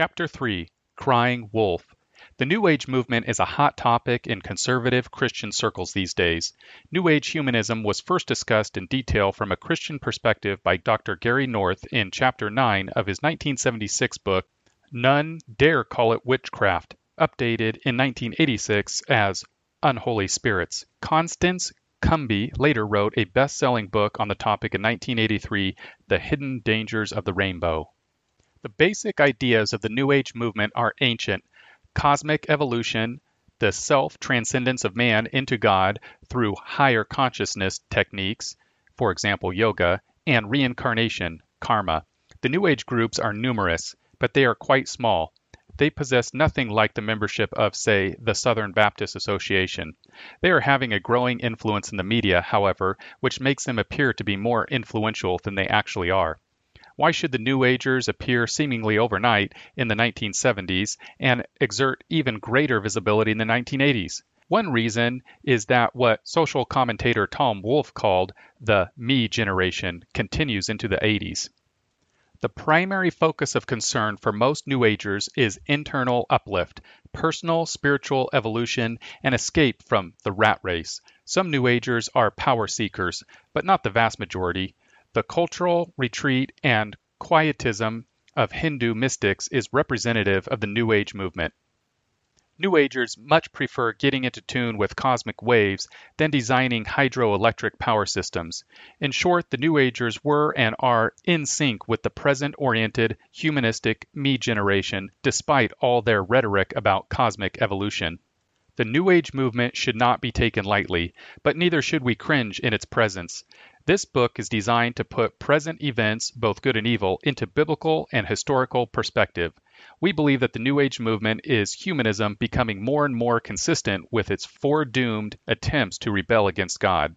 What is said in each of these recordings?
Chapter 3 Crying Wolf The New Age movement is a hot topic in conservative Christian circles these days. New Age humanism was first discussed in detail from a Christian perspective by Dr. Gary North in Chapter 9 of his 1976 book, None Dare Call It Witchcraft, updated in 1986 as Unholy Spirits. Constance Cumby later wrote a best selling book on the topic in 1983, The Hidden Dangers of the Rainbow. The basic ideas of the New Age movement are ancient cosmic evolution, the self transcendence of man into God through higher consciousness techniques, for example, yoga, and reincarnation, karma. The New Age groups are numerous, but they are quite small. They possess nothing like the membership of, say, the Southern Baptist Association. They are having a growing influence in the media, however, which makes them appear to be more influential than they actually are. Why should the New Agers appear seemingly overnight in the 1970s and exert even greater visibility in the 1980s? One reason is that what social commentator Tom Wolfe called the me generation continues into the 80s. The primary focus of concern for most New Agers is internal uplift, personal spiritual evolution, and escape from the rat race. Some New Agers are power seekers, but not the vast majority. The cultural retreat and quietism of Hindu mystics is representative of the New Age movement. New Agers much prefer getting into tune with cosmic waves than designing hydroelectric power systems. In short, the New Agers were and are in sync with the present oriented, humanistic me generation, despite all their rhetoric about cosmic evolution. The New Age movement should not be taken lightly, but neither should we cringe in its presence. This book is designed to put present events, both good and evil, into biblical and historical perspective. We believe that the New Age movement is humanism becoming more and more consistent with its foredoomed attempts to rebel against God.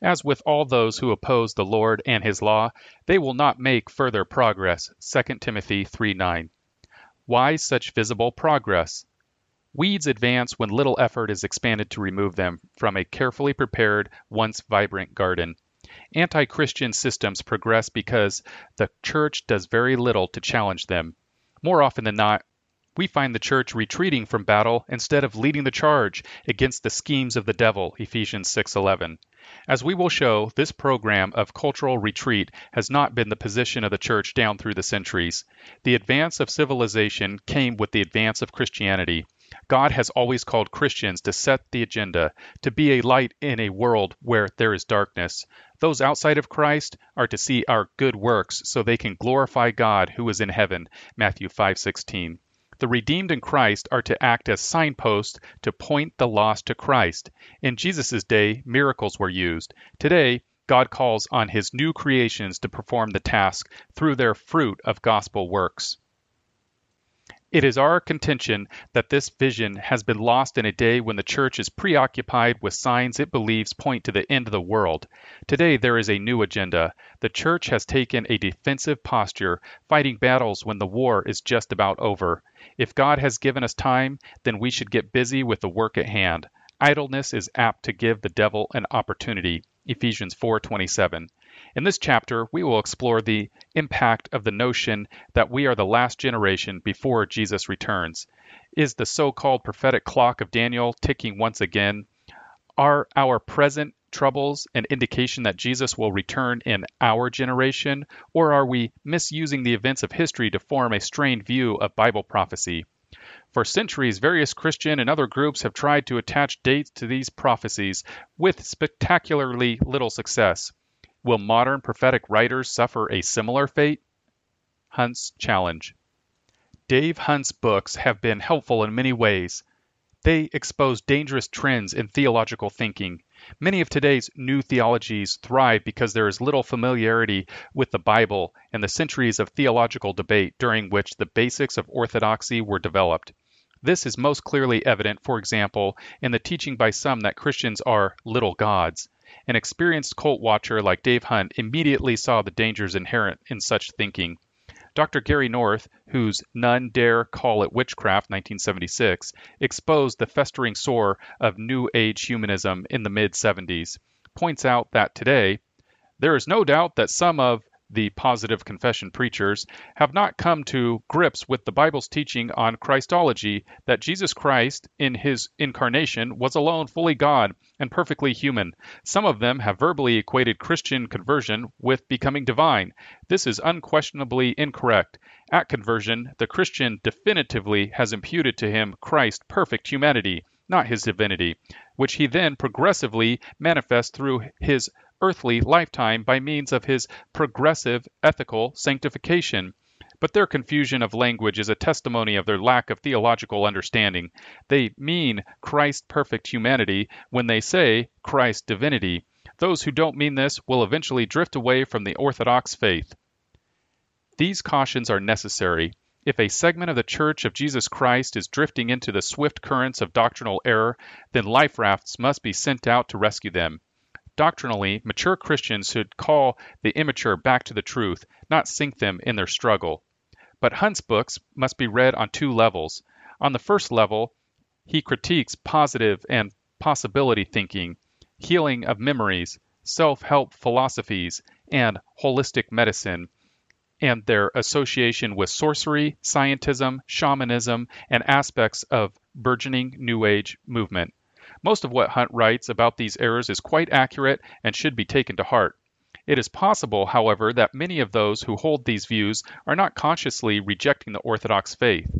As with all those who oppose the Lord and his law, they will not make further progress. 2 Timothy 3:9. Why such visible progress? Weeds advance when little effort is expended to remove them from a carefully prepared, once vibrant garden. Anti Christian systems progress because the church does very little to challenge them. More often than not, we find the church retreating from battle instead of leading the charge against the schemes of the devil ephesians 6:11 as we will show this program of cultural retreat has not been the position of the church down through the centuries the advance of civilization came with the advance of christianity God has always called Christians to set the agenda, to be a light in a world where there is darkness. Those outside of Christ are to see our good works so they can glorify God who is in heaven. Matthew 5:16. The redeemed in Christ are to act as signposts to point the lost to Christ. In Jesus' day, miracles were used. Today, God calls on his new creations to perform the task through their fruit of gospel works. It is our contention that this vision has been lost in a day when the church is preoccupied with signs it believes point to the end of the world. Today there is a new agenda. The church has taken a defensive posture, fighting battles when the war is just about over. If God has given us time, then we should get busy with the work at hand. Idleness is apt to give the devil an opportunity. Ephesians 4:27. In this chapter, we will explore the impact of the notion that we are the last generation before Jesus returns. Is the so called prophetic clock of Daniel ticking once again? Are our present troubles an indication that Jesus will return in our generation, or are we misusing the events of history to form a strained view of Bible prophecy? For centuries, various Christian and other groups have tried to attach dates to these prophecies with spectacularly little success. Will modern prophetic writers suffer a similar fate? Hunt's Challenge. Dave Hunt's books have been helpful in many ways. They expose dangerous trends in theological thinking. Many of today's new theologies thrive because there is little familiarity with the Bible and the centuries of theological debate during which the basics of orthodoxy were developed. This is most clearly evident, for example, in the teaching by some that Christians are little gods. An experienced cult watcher like Dave Hunt immediately saw the dangers inherent in such thinking. Dr. Gary North, whose None Dare Call It Witchcraft 1976 exposed the festering sore of New Age humanism in the mid 70s, points out that today, there is no doubt that some of the positive confession preachers, have not come to grips with the Bible's teaching on Christology that Jesus Christ, in his incarnation, was alone fully God and perfectly human. Some of them have verbally equated Christian conversion with becoming divine. This is unquestionably incorrect. At conversion, the Christian definitively has imputed to him Christ's perfect humanity, not his divinity, which he then progressively manifests through his earthly lifetime by means of his progressive ethical sanctification. But their confusion of language is a testimony of their lack of theological understanding. They mean Christ's perfect humanity when they say Christ's divinity. Those who don't mean this will eventually drift away from the Orthodox faith. These cautions are necessary. If a segment of the Church of Jesus Christ is drifting into the swift currents of doctrinal error, then life rafts must be sent out to rescue them. Doctrinally, mature Christians should call the immature back to the truth, not sink them in their struggle. But Hunt's books must be read on two levels. On the first level, he critiques positive and possibility thinking, healing of memories, self help philosophies, and holistic medicine, and their association with sorcery, scientism, shamanism, and aspects of burgeoning New Age movement. Most of what Hunt writes about these errors is quite accurate and should be taken to heart. It is possible, however, that many of those who hold these views are not consciously rejecting the Orthodox faith.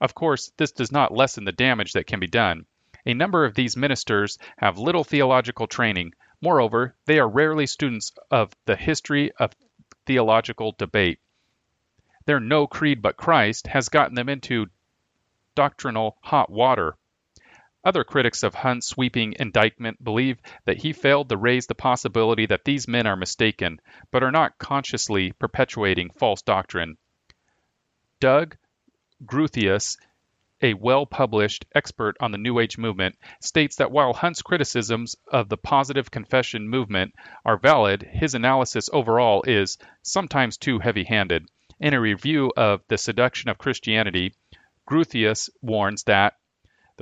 Of course, this does not lessen the damage that can be done. A number of these ministers have little theological training. Moreover, they are rarely students of the history of theological debate. Their no creed but Christ has gotten them into doctrinal hot water. Other critics of Hunt's sweeping indictment believe that he failed to raise the possibility that these men are mistaken, but are not consciously perpetuating false doctrine. Doug Groothuis, a well published expert on the New Age movement, states that while Hunt's criticisms of the positive confession movement are valid, his analysis overall is sometimes too heavy handed. In a review of The Seduction of Christianity, Groothuis warns that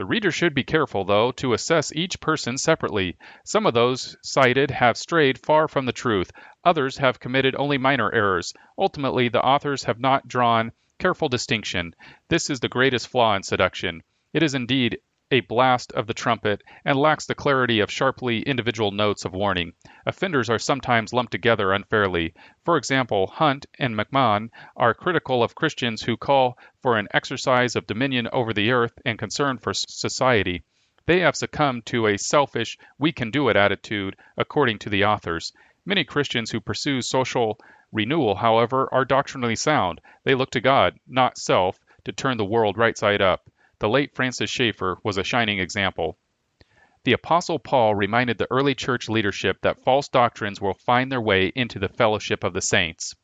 the reader should be careful, though, to assess each person separately. Some of those cited have strayed far from the truth, others have committed only minor errors. Ultimately, the authors have not drawn careful distinction. This is the greatest flaw in seduction. It is indeed a blast of the trumpet and lacks the clarity of sharply individual notes of warning. Offenders are sometimes lumped together unfairly. For example, Hunt and McMahon are critical of Christians who call for an exercise of dominion over the earth and concern for society. They have succumbed to a selfish, we can do it attitude, according to the authors. Many Christians who pursue social renewal, however, are doctrinally sound. They look to God, not self, to turn the world right side up. The late Francis Schaeffer was a shining example. The Apostle Paul reminded the early church leadership that false doctrines will find their way into the fellowship of the saints.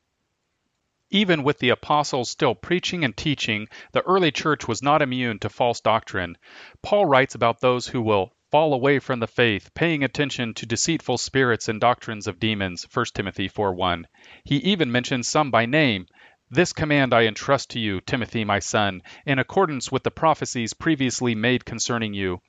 Even with the apostles still preaching and teaching, the early church was not immune to false doctrine. Paul writes about those who will fall away from the faith, paying attention to deceitful spirits and doctrines of demons, 1 Timothy 4:1. He even mentions some by name, this command I entrust to you, Timothy, my son, in accordance with the prophecies previously made concerning you,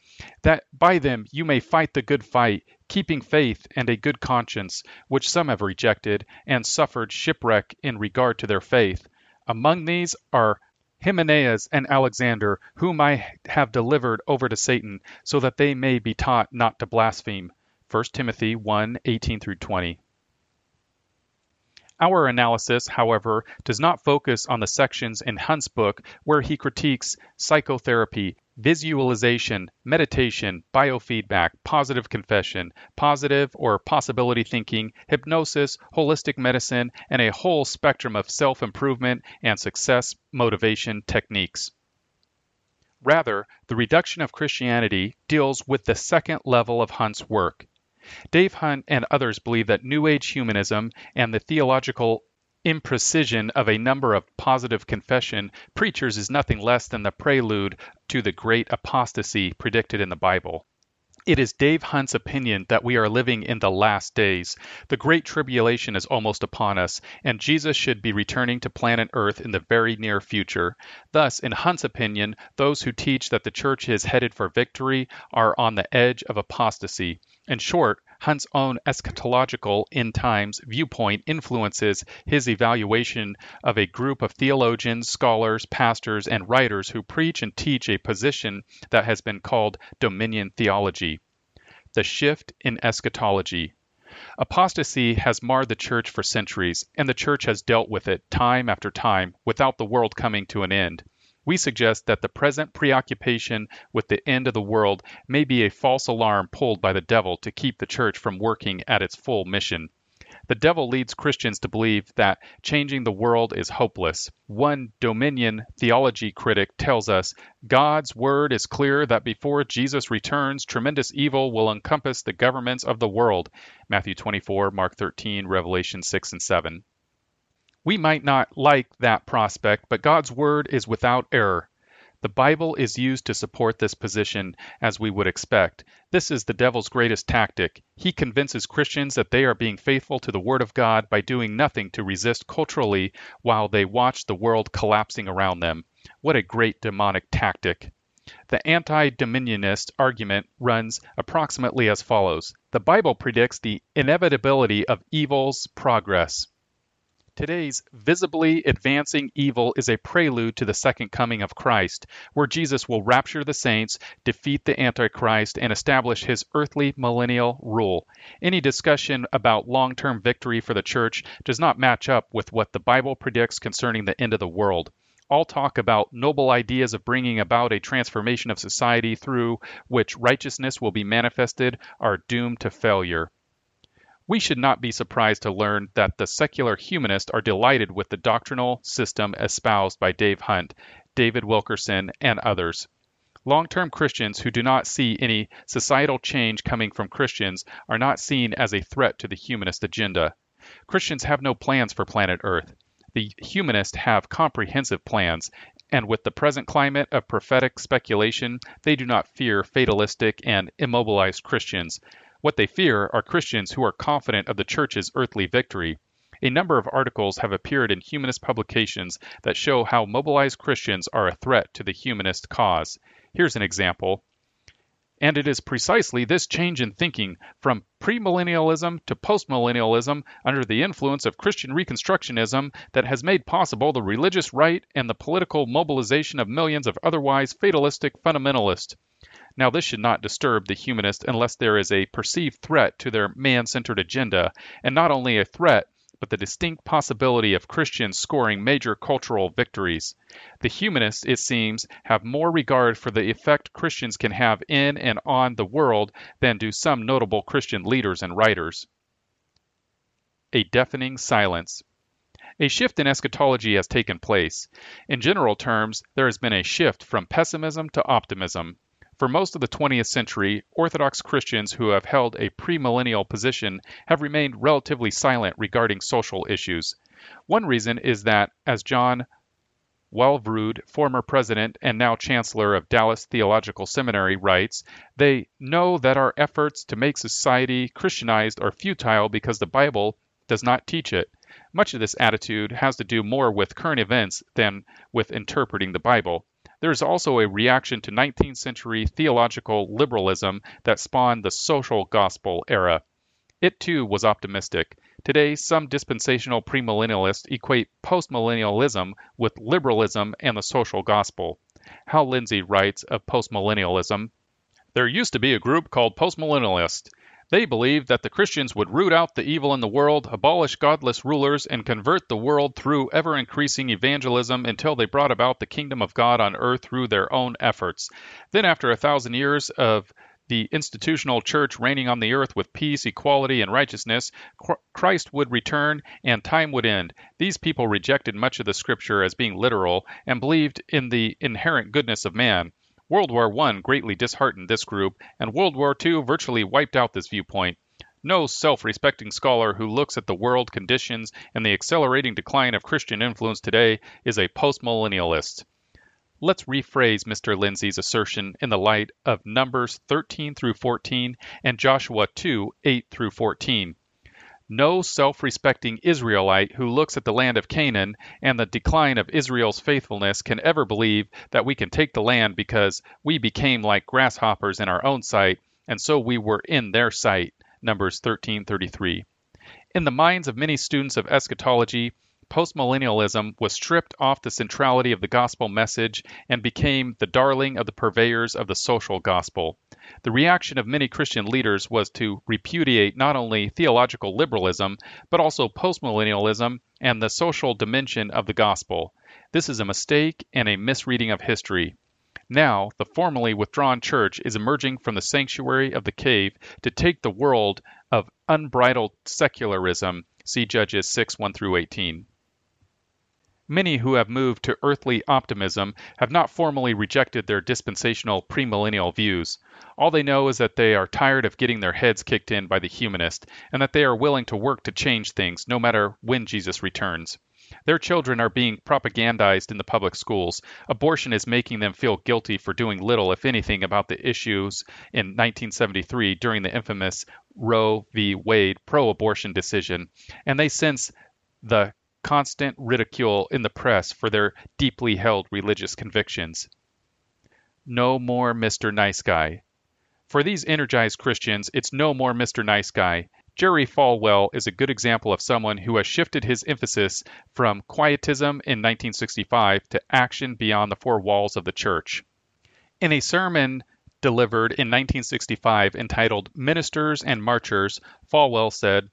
that by them you may fight the good fight, keeping faith and a good conscience, which some have rejected, and suffered shipwreck in regard to their faith. Among these are Hymenaeus and Alexander, whom I have delivered over to Satan, so that they may be taught not to blaspheme. 1 Timothy 1 18 20. Our analysis, however, does not focus on the sections in Hunt's book where he critiques psychotherapy, visualization, meditation, biofeedback, positive confession, positive or possibility thinking, hypnosis, holistic medicine, and a whole spectrum of self improvement and success motivation techniques. Rather, the reduction of Christianity deals with the second level of Hunt's work Dave Hunt and others believe that New Age humanism and the theological imprecision of a number of positive confession preachers is nothing less than the prelude to the great apostasy predicted in the Bible. It is Dave Hunt's opinion that we are living in the last days. The Great Tribulation is almost upon us, and Jesus should be returning to planet Earth in the very near future. Thus, in Hunt's opinion, those who teach that the church is headed for victory are on the edge of apostasy. In short, Hunt's own eschatological end times viewpoint influences his evaluation of a group of theologians, scholars, pastors, and writers who preach and teach a position that has been called dominion theology. The shift in eschatology. Apostasy has marred the church for centuries, and the church has dealt with it time after time without the world coming to an end. We suggest that the present preoccupation with the end of the world may be a false alarm pulled by the devil to keep the church from working at its full mission. The devil leads Christians to believe that changing the world is hopeless. One dominion theology critic tells us God's word is clear that before Jesus returns, tremendous evil will encompass the governments of the world. Matthew 24, Mark 13, Revelation 6 and 7. We might not like that prospect, but God's word is without error. The Bible is used to support this position, as we would expect. This is the devil's greatest tactic. He convinces Christians that they are being faithful to the Word of God by doing nothing to resist culturally while they watch the world collapsing around them. What a great demonic tactic! The anti dominionist argument runs approximately as follows The Bible predicts the inevitability of evil's progress. Today's visibly advancing evil is a prelude to the second coming of Christ, where Jesus will rapture the saints, defeat the Antichrist, and establish his earthly millennial rule. Any discussion about long term victory for the church does not match up with what the Bible predicts concerning the end of the world. All talk about noble ideas of bringing about a transformation of society through which righteousness will be manifested are doomed to failure. We should not be surprised to learn that the secular humanists are delighted with the doctrinal system espoused by Dave Hunt, David Wilkerson, and others. Long term Christians who do not see any societal change coming from Christians are not seen as a threat to the humanist agenda. Christians have no plans for planet Earth. The humanists have comprehensive plans, and with the present climate of prophetic speculation, they do not fear fatalistic and immobilized Christians. What they fear are Christians who are confident of the Church's earthly victory. A number of articles have appeared in humanist publications that show how mobilized Christians are a threat to the humanist cause. Here's an example. And it is precisely this change in thinking from premillennialism to postmillennialism under the influence of Christian Reconstructionism that has made possible the religious right and the political mobilization of millions of otherwise fatalistic fundamentalists. Now, this should not disturb the humanist unless there is a perceived threat to their man centered agenda, and not only a threat, but the distinct possibility of Christians scoring major cultural victories. The humanists, it seems, have more regard for the effect Christians can have in and on the world than do some notable Christian leaders and writers. A deafening silence. A shift in eschatology has taken place. In general terms, there has been a shift from pessimism to optimism. For most of the 20th century, Orthodox Christians who have held a premillennial position have remained relatively silent regarding social issues. One reason is that, as John Walvoord, former president and now chancellor of Dallas Theological Seminary, writes, they know that our efforts to make society Christianized are futile because the Bible does not teach it. Much of this attitude has to do more with current events than with interpreting the Bible. There is also a reaction to 19th century theological liberalism that spawned the social gospel era. It too was optimistic. Today, some dispensational premillennialists equate postmillennialism with liberalism and the social gospel. Hal Lindsey writes of postmillennialism There used to be a group called postmillennialists. They believed that the Christians would root out the evil in the world, abolish godless rulers, and convert the world through ever increasing evangelism until they brought about the kingdom of God on earth through their own efforts. Then, after a thousand years of the institutional church reigning on the earth with peace, equality, and righteousness, Christ would return and time would end. These people rejected much of the scripture as being literal and believed in the inherent goodness of man. World War I greatly disheartened this group, and World War II virtually wiped out this viewpoint. No self respecting scholar who looks at the world conditions and the accelerating decline of Christian influence today is a postmillennialist. Let's rephrase Mr. Lindsey's assertion in the light of Numbers 13 through 14 and Joshua 2 8 through 14. No self respecting Israelite who looks at the land of Canaan and the decline of Israel's faithfulness can ever believe that we can take the land because we became like grasshoppers in our own sight, and so we were in their sight. Numbers 13:33. In the minds of many students of eschatology, postmillennialism was stripped off the centrality of the gospel message and became the darling of the purveyors of the social gospel. The reaction of many Christian leaders was to repudiate not only theological liberalism, but also postmillennialism and the social dimension of the gospel. This is a mistake and a misreading of history. Now, the formally withdrawn church is emerging from the sanctuary of the cave to take the world of unbridled secularism. See Judges 6 1 through 18. Many who have moved to earthly optimism have not formally rejected their dispensational premillennial views. All they know is that they are tired of getting their heads kicked in by the humanist, and that they are willing to work to change things no matter when Jesus returns. Their children are being propagandized in the public schools. Abortion is making them feel guilty for doing little, if anything, about the issues in 1973 during the infamous Roe v. Wade pro abortion decision, and they sense the constant ridicule in the press for their deeply held religious convictions. No more Mr. Nice Guy. For these energized Christians, it's no more Mr. Nice Guy. Jerry Falwell is a good example of someone who has shifted his emphasis from quietism in 1965 to action beyond the four walls of the church. In a sermon delivered in 1965 entitled Ministers and Marchers, Falwell said,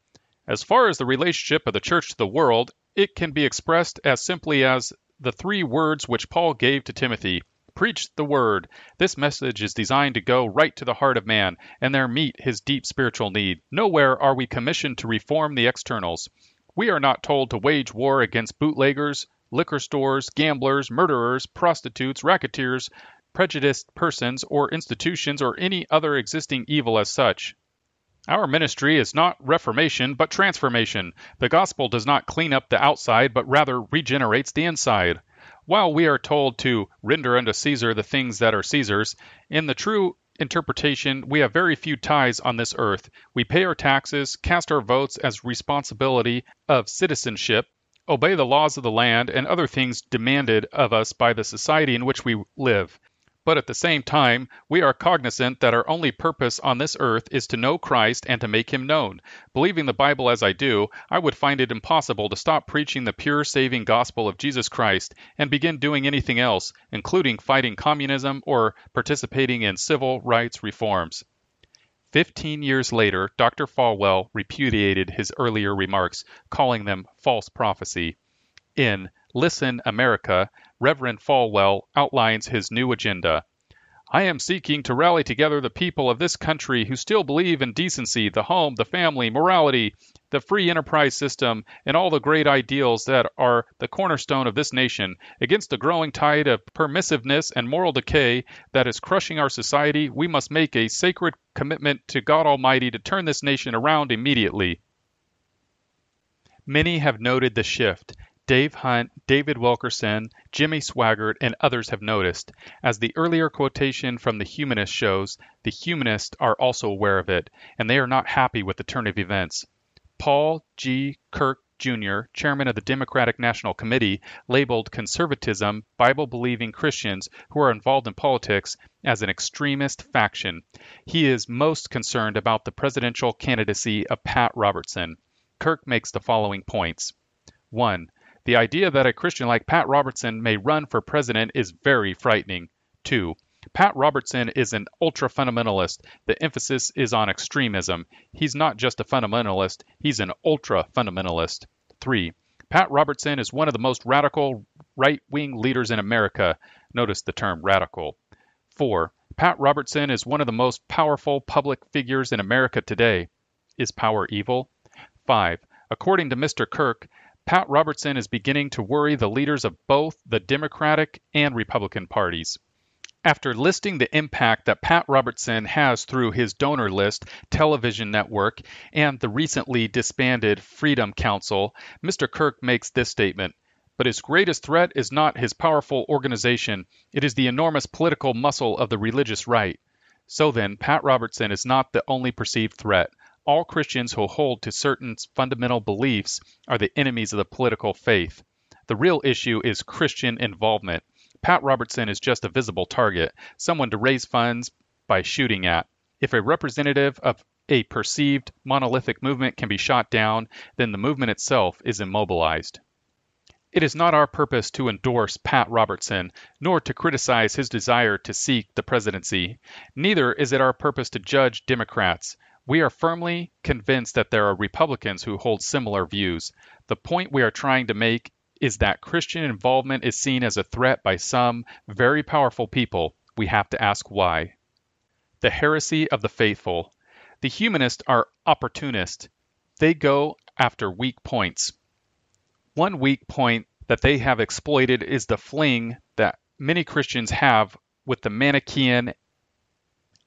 As far as the relationship of the church to the world, it can be expressed as simply as the three words which Paul gave to Timothy Preach the word. This message is designed to go right to the heart of man and there meet his deep spiritual need. Nowhere are we commissioned to reform the externals. We are not told to wage war against bootleggers, liquor stores, gamblers, murderers, prostitutes, racketeers, prejudiced persons or institutions, or any other existing evil as such. Our ministry is not reformation, but transformation. The gospel does not clean up the outside, but rather regenerates the inside. While we are told to render unto Caesar the things that are Caesar's, in the true interpretation, we have very few ties on this earth. We pay our taxes, cast our votes as responsibility of citizenship, obey the laws of the land, and other things demanded of us by the society in which we live. But at the same time, we are cognizant that our only purpose on this earth is to know Christ and to make him known. Believing the Bible as I do, I would find it impossible to stop preaching the pure saving gospel of Jesus Christ and begin doing anything else, including fighting communism or participating in civil rights reforms. Fifteen years later, Dr. Falwell repudiated his earlier remarks, calling them false prophecy. In Listen, America, Reverend Falwell outlines his new agenda. I am seeking to rally together the people of this country who still believe in decency, the home, the family, morality, the free enterprise system, and all the great ideals that are the cornerstone of this nation. Against the growing tide of permissiveness and moral decay that is crushing our society, we must make a sacred commitment to God Almighty to turn this nation around immediately. Many have noted the shift Dave Hunt, David Wilkerson, Jimmy Swaggart, and others have noticed. As the earlier quotation from the humanist shows, the humanists are also aware of it, and they are not happy with the turn of events. Paul G. Kirk Jr., chairman of the Democratic National Committee, labeled conservatism Bible believing Christians who are involved in politics as an extremist faction. He is most concerned about the presidential candidacy of Pat Robertson. Kirk makes the following points. 1. The idea that a Christian like Pat Robertson may run for president is very frightening. 2. Pat Robertson is an ultra fundamentalist. The emphasis is on extremism. He's not just a fundamentalist, he's an ultra fundamentalist. 3. Pat Robertson is one of the most radical right wing leaders in America. Notice the term radical. 4. Pat Robertson is one of the most powerful public figures in America today. Is power evil? 5. According to Mr. Kirk, Pat Robertson is beginning to worry the leaders of both the Democratic and Republican parties. After listing the impact that Pat Robertson has through his donor list television network and the recently disbanded Freedom Council, Mr. Kirk makes this statement. But his greatest threat is not his powerful organization, it is the enormous political muscle of the religious right. So then, Pat Robertson is not the only perceived threat all Christians who hold to certain fundamental beliefs are the enemies of the political faith. The real issue is Christian involvement. Pat Robertson is just a visible target, someone to raise funds by shooting at. If a representative of a perceived monolithic movement can be shot down, then the movement itself is immobilized. It is not our purpose to endorse Pat Robertson, nor to criticize his desire to seek the presidency. Neither is it our purpose to judge Democrats. We are firmly convinced that there are Republicans who hold similar views. The point we are trying to make is that Christian involvement is seen as a threat by some very powerful people. We have to ask why. The heresy of the faithful. The humanists are opportunists. They go after weak points. One weak point that they have exploited is the fling that many Christians have with the Manichaean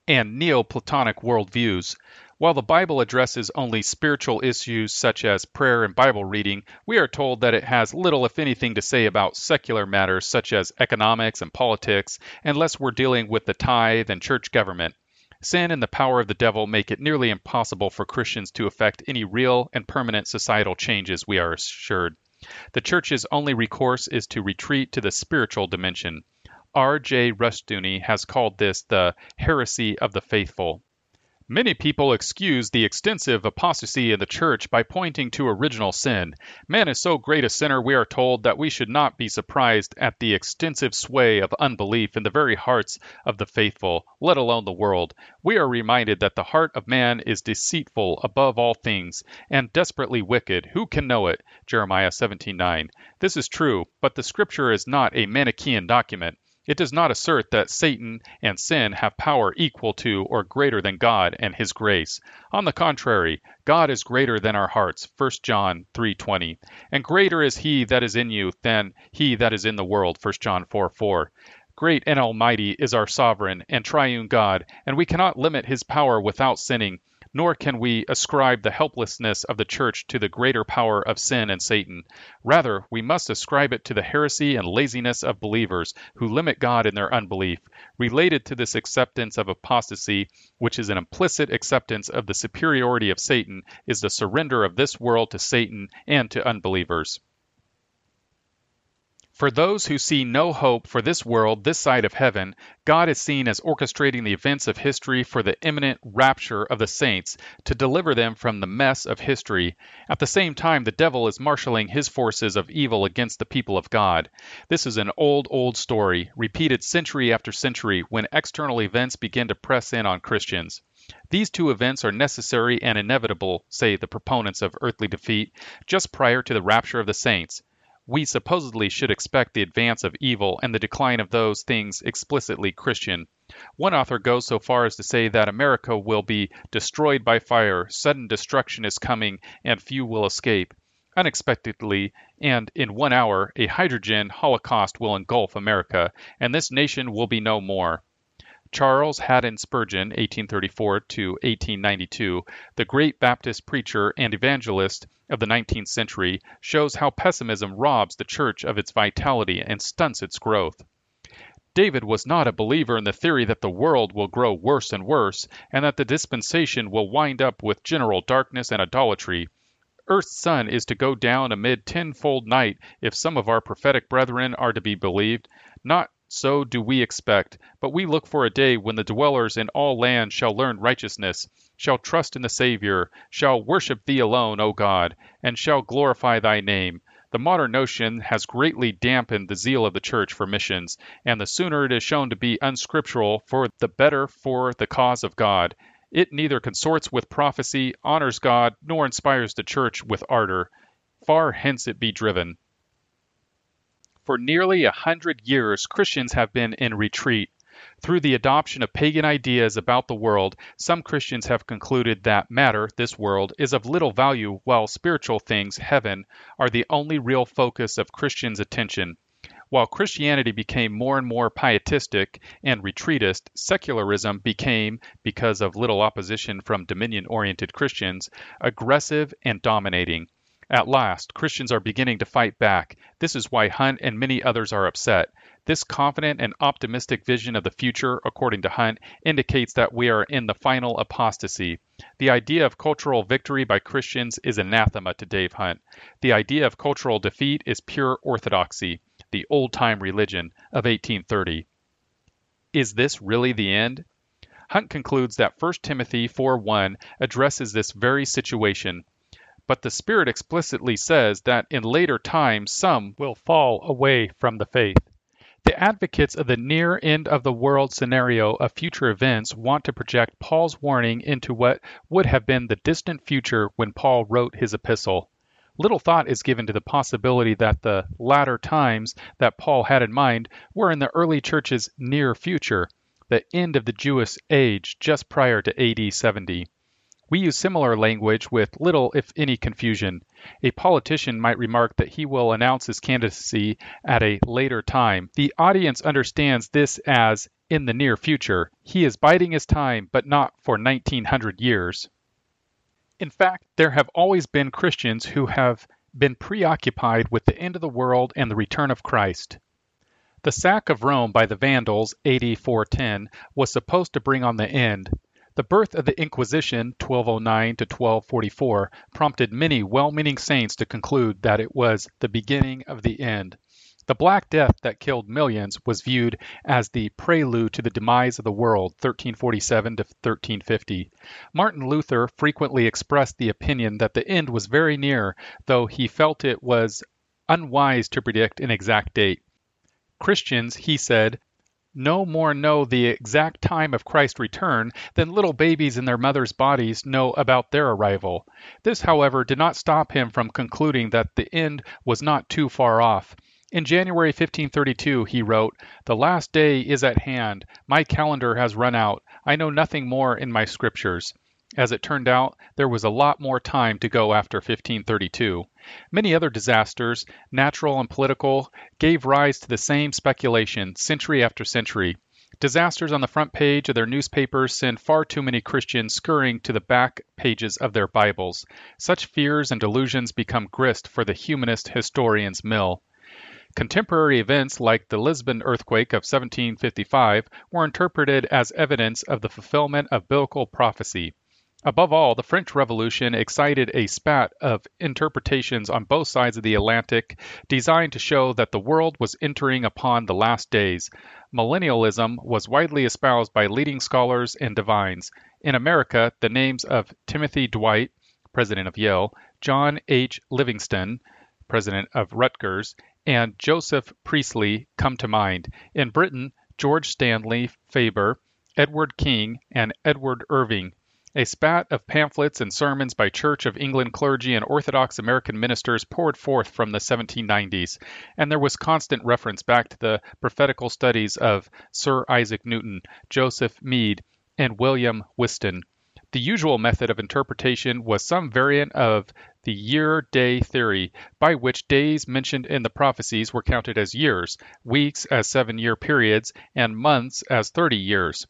and Neoplatonic worldviews. While the Bible addresses only spiritual issues such as prayer and Bible reading, we are told that it has little, if anything, to say about secular matters such as economics and politics, unless we're dealing with the tithe and church government. Sin and the power of the devil make it nearly impossible for Christians to effect any real and permanent societal changes, we are assured. The Church's only recourse is to retreat to the spiritual dimension. R. J. Rushdoony has called this the heresy of the faithful. Many people excuse the extensive apostasy in the church by pointing to original sin. Man is so great a sinner, we are told, that we should not be surprised at the extensive sway of unbelief in the very hearts of the faithful, let alone the world. We are reminded that the heart of man is deceitful above all things and desperately wicked. Who can know it? Jeremiah 17:9. This is true, but the scripture is not a Manichaean document. It does not assert that Satan and sin have power equal to or greater than God and his grace. On the contrary, God is greater than our hearts, 1 John 3:20. And greater is he that is in you than he that is in the world, 1 John 4:4. Great and almighty is our sovereign and triune God, and we cannot limit his power without sinning nor can we ascribe the helplessness of the church to the greater power of sin and Satan. Rather, we must ascribe it to the heresy and laziness of believers who limit God in their unbelief. Related to this acceptance of apostasy, which is an implicit acceptance of the superiority of Satan, is the surrender of this world to Satan and to unbelievers. For those who see no hope for this world this side of heaven, God is seen as orchestrating the events of history for the imminent rapture of the saints to deliver them from the mess of history. At the same time, the devil is marshaling his forces of evil against the people of God. This is an old, old story, repeated century after century when external events begin to press in on Christians. These two events are necessary and inevitable, say the proponents of earthly defeat, just prior to the rapture of the saints we supposedly should expect the advance of evil and the decline of those things explicitly Christian. One author goes so far as to say that America will be destroyed by fire, sudden destruction is coming, and few will escape. Unexpectedly, and in one hour, a hydrogen holocaust will engulf America, and this nation will be no more. Charles Haddon Spurgeon (1834 1892), the great Baptist preacher and evangelist of the nineteenth century, shows how pessimism robs the church of its vitality and stunts its growth. David was not a believer in the theory that the world will grow worse and worse, and that the dispensation will wind up with general darkness and idolatry. Earth's sun is to go down amid tenfold night if some of our prophetic brethren are to be believed, not so do we expect, but we look for a day when the dwellers in all lands shall learn righteousness, shall trust in the Saviour, shall worship Thee alone, O God, and shall glorify Thy name. The modern notion has greatly dampened the zeal of the Church for missions, and the sooner it is shown to be unscriptural, for the better for the cause of God. It neither consorts with prophecy, honors God, nor inspires the Church with ardor. Far hence it be driven. For nearly a hundred years, Christians have been in retreat. Through the adoption of pagan ideas about the world, some Christians have concluded that matter, this world, is of little value, while spiritual things, heaven, are the only real focus of Christians' attention. While Christianity became more and more pietistic and retreatist, secularism became, because of little opposition from dominion oriented Christians, aggressive and dominating. At last, Christians are beginning to fight back. This is why Hunt and many others are upset. This confident and optimistic vision of the future, according to Hunt, indicates that we are in the final apostasy. The idea of cultural victory by Christians is anathema to Dave Hunt. The idea of cultural defeat is pure orthodoxy, the old time religion of 1830. Is this really the end? Hunt concludes that 1 Timothy 4:1 addresses this very situation. But the Spirit explicitly says that in later times some will fall away from the faith. The advocates of the near end of the world scenario of future events want to project Paul's warning into what would have been the distant future when Paul wrote his epistle. Little thought is given to the possibility that the latter times that Paul had in mind were in the early church's near future, the end of the Jewish age just prior to AD 70. We use similar language with little, if any, confusion. A politician might remark that he will announce his candidacy at a later time. The audience understands this as in the near future. He is biding his time, but not for 1900 years. In fact, there have always been Christians who have been preoccupied with the end of the world and the return of Christ. The sack of Rome by the Vandals, AD 410, was supposed to bring on the end. The birth of the Inquisition, 1209 to 1244, prompted many well meaning saints to conclude that it was the beginning of the end. The Black Death that killed millions was viewed as the prelude to the demise of the world, 1347 to 1350. Martin Luther frequently expressed the opinion that the end was very near, though he felt it was unwise to predict an exact date. Christians, he said, no more know the exact time of Christ's return than little babies in their mothers' bodies know about their arrival. This, however, did not stop him from concluding that the end was not too far off. In January 1532, he wrote, The last day is at hand. My calendar has run out. I know nothing more in my scriptures. As it turned out, there was a lot more time to go after 1532. Many other disasters, natural and political, gave rise to the same speculation century after century. Disasters on the front page of their newspapers send far too many Christians scurrying to the back pages of their Bibles. Such fears and delusions become grist for the humanist historian's mill. Contemporary events like the Lisbon earthquake of 1755 were interpreted as evidence of the fulfillment of biblical prophecy. Above all, the French Revolution excited a spat of interpretations on both sides of the Atlantic designed to show that the world was entering upon the last days. Millennialism was widely espoused by leading scholars and divines. In America, the names of Timothy Dwight, president of Yale, John H. Livingston, president of Rutgers, and Joseph Priestley come to mind. In Britain, George Stanley Faber, Edward King, and Edward Irving a spat of pamphlets and sermons by Church of England clergy and Orthodox American ministers poured forth from the 1790s, and there was constant reference back to the prophetical studies of Sir Isaac Newton, Joseph Mede, and William Whiston. The usual method of interpretation was some variant of the year day theory, by which days mentioned in the prophecies were counted as years, weeks as seven year periods, and months as 30 years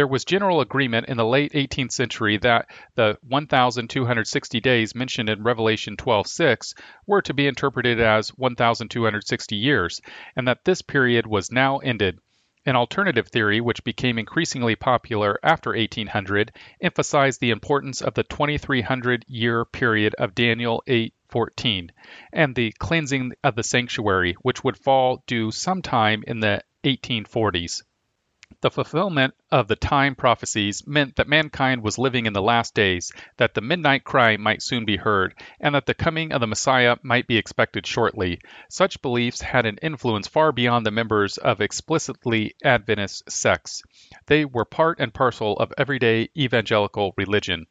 there was general agreement in the late 18th century that the 1,260 days mentioned in Revelation 12:6 were to be interpreted as 1,260 years, and that this period was now ended. An alternative theory, which became increasingly popular after 1800, emphasized the importance of the 2300 year period of Daniel 8:14 and the cleansing of the sanctuary, which would fall due sometime in the 1840s. The fulfillment of the time prophecies meant that mankind was living in the last days, that the midnight cry might soon be heard, and that the coming of the Messiah might be expected shortly. Such beliefs had an influence far beyond the members of explicitly Adventist sects. They were part and parcel of everyday evangelical religion.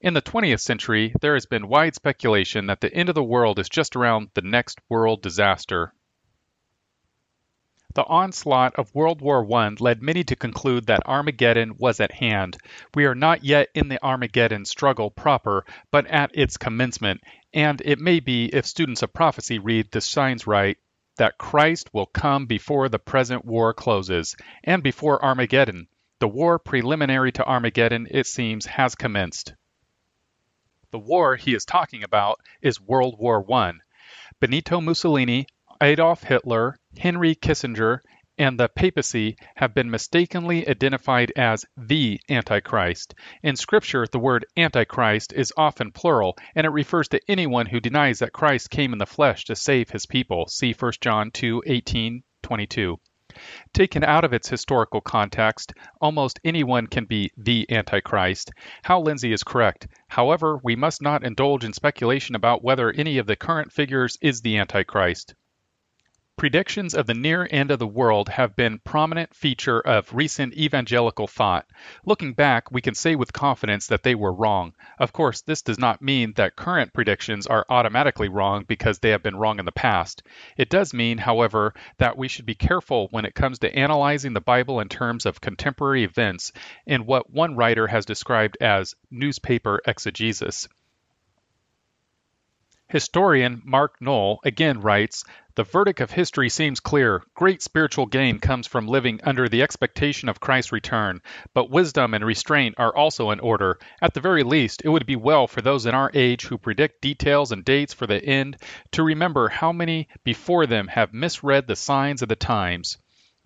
In the 20th century, there has been wide speculation that the end of the world is just around the next world disaster. The onslaught of World War I led many to conclude that Armageddon was at hand. We are not yet in the Armageddon struggle proper, but at its commencement, and it may be, if students of prophecy read the signs right, that Christ will come before the present war closes, and before Armageddon. The war preliminary to Armageddon, it seems, has commenced. The war he is talking about is World War I. Benito Mussolini, Adolf Hitler, Henry Kissinger, and the papacy have been mistakenly identified as the Antichrist. In Scripture, the word Antichrist is often plural, and it refers to anyone who denies that Christ came in the flesh to save his people. See 1 John 2 18, 22. Taken out of its historical context, almost anyone can be the Antichrist. Hal Lindsey is correct. However, we must not indulge in speculation about whether any of the current figures is the Antichrist. Predictions of the near end of the world have been prominent feature of recent evangelical thought. Looking back, we can say with confidence that they were wrong. Of course, this does not mean that current predictions are automatically wrong because they have been wrong in the past. It does mean, however, that we should be careful when it comes to analyzing the Bible in terms of contemporary events in what one writer has described as newspaper exegesis. Historian Mark Noll again writes The verdict of history seems clear. Great spiritual gain comes from living under the expectation of Christ's return, but wisdom and restraint are also in order. At the very least, it would be well for those in our age who predict details and dates for the end to remember how many before them have misread the signs of the times.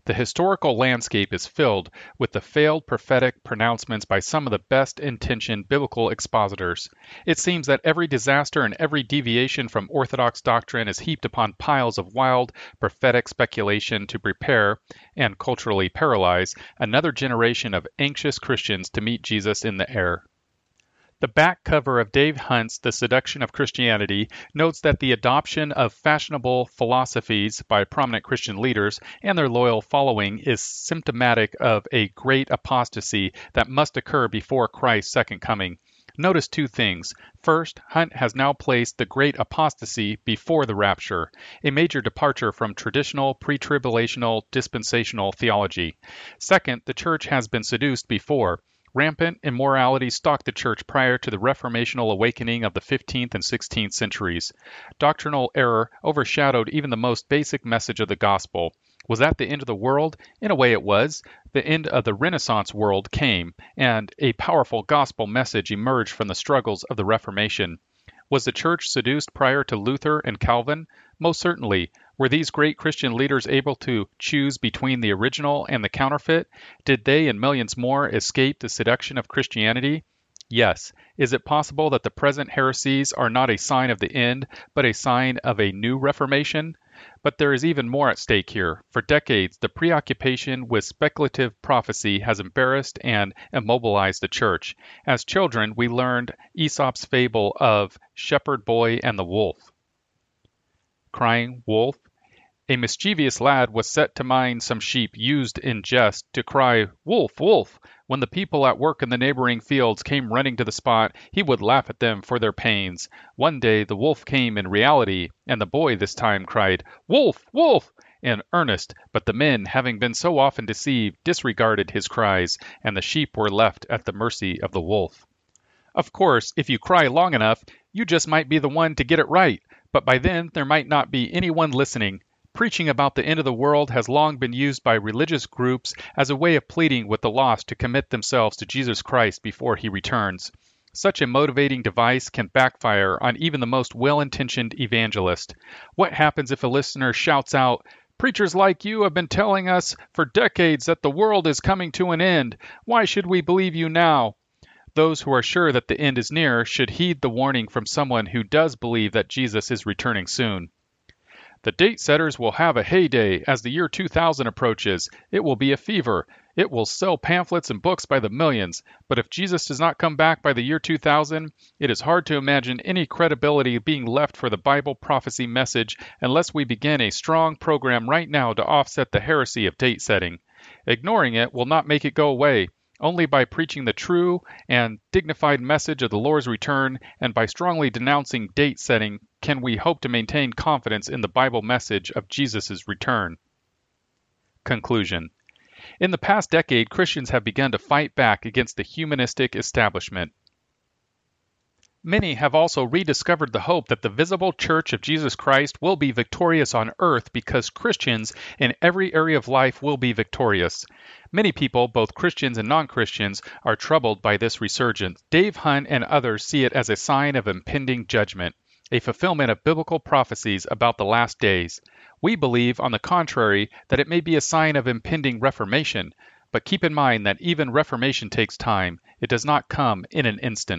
The historical landscape is filled with the failed prophetic pronouncements by some of the best intentioned biblical expositors. It seems that every disaster and every deviation from orthodox doctrine is heaped upon piles of wild prophetic speculation to prepare, and culturally paralyze, another generation of anxious Christians to meet Jesus in the air. The back cover of Dave Hunt's The Seduction of Christianity notes that the adoption of fashionable philosophies by prominent Christian leaders and their loyal following is symptomatic of a great apostasy that must occur before Christ's second coming. Notice two things. First, Hunt has now placed the great apostasy before the rapture, a major departure from traditional pre tribulational dispensational theology. Second, the church has been seduced before. Rampant immorality stalked the church prior to the reformational awakening of the 15th and 16th centuries. Doctrinal error overshadowed even the most basic message of the gospel. Was that the end of the world? In a way, it was. The end of the Renaissance world came, and a powerful gospel message emerged from the struggles of the Reformation. Was the church seduced prior to Luther and Calvin? Most certainly. Were these great Christian leaders able to choose between the original and the counterfeit? Did they and millions more escape the seduction of Christianity? Yes. Is it possible that the present heresies are not a sign of the end, but a sign of a new reformation? But there is even more at stake here. For decades, the preoccupation with speculative prophecy has embarrassed and immobilized the church. As children, we learned Aesop's fable of Shepherd Boy and the Wolf. Crying wolf, a mischievous lad was set to mind some sheep used in jest to cry "Wolf! Wolf!" When the people at work in the neighboring fields came running to the spot, he would laugh at them for their pains. One day the wolf came in reality, and the boy this time cried "Wolf! Wolf!" in earnest, but the men, having been so often deceived, disregarded his cries, and the sheep were left at the mercy of the wolf. Of course, if you cry long enough, you just might be the one to get it right, but by then there might not be anyone listening. Preaching about the end of the world has long been used by religious groups as a way of pleading with the lost to commit themselves to Jesus Christ before he returns. Such a motivating device can backfire on even the most well intentioned evangelist. What happens if a listener shouts out, Preachers like you have been telling us for decades that the world is coming to an end. Why should we believe you now? Those who are sure that the end is near should heed the warning from someone who does believe that Jesus is returning soon. The date setters will have a heyday as the year 2000 approaches. It will be a fever. It will sell pamphlets and books by the millions. But if Jesus does not come back by the year 2000, it is hard to imagine any credibility being left for the Bible prophecy message unless we begin a strong program right now to offset the heresy of date setting. Ignoring it will not make it go away. Only by preaching the true and dignified message of the Lord's return and by strongly denouncing date setting can we hope to maintain confidence in the Bible message of Jesus' return. Conclusion In the past decade, Christians have begun to fight back against the humanistic establishment. Many have also rediscovered the hope that the visible church of Jesus Christ will be victorious on earth because Christians in every area of life will be victorious. Many people, both Christians and non Christians, are troubled by this resurgence. Dave Hunt and others see it as a sign of impending judgment, a fulfillment of biblical prophecies about the last days. We believe, on the contrary, that it may be a sign of impending reformation. But keep in mind that even reformation takes time, it does not come in an instant.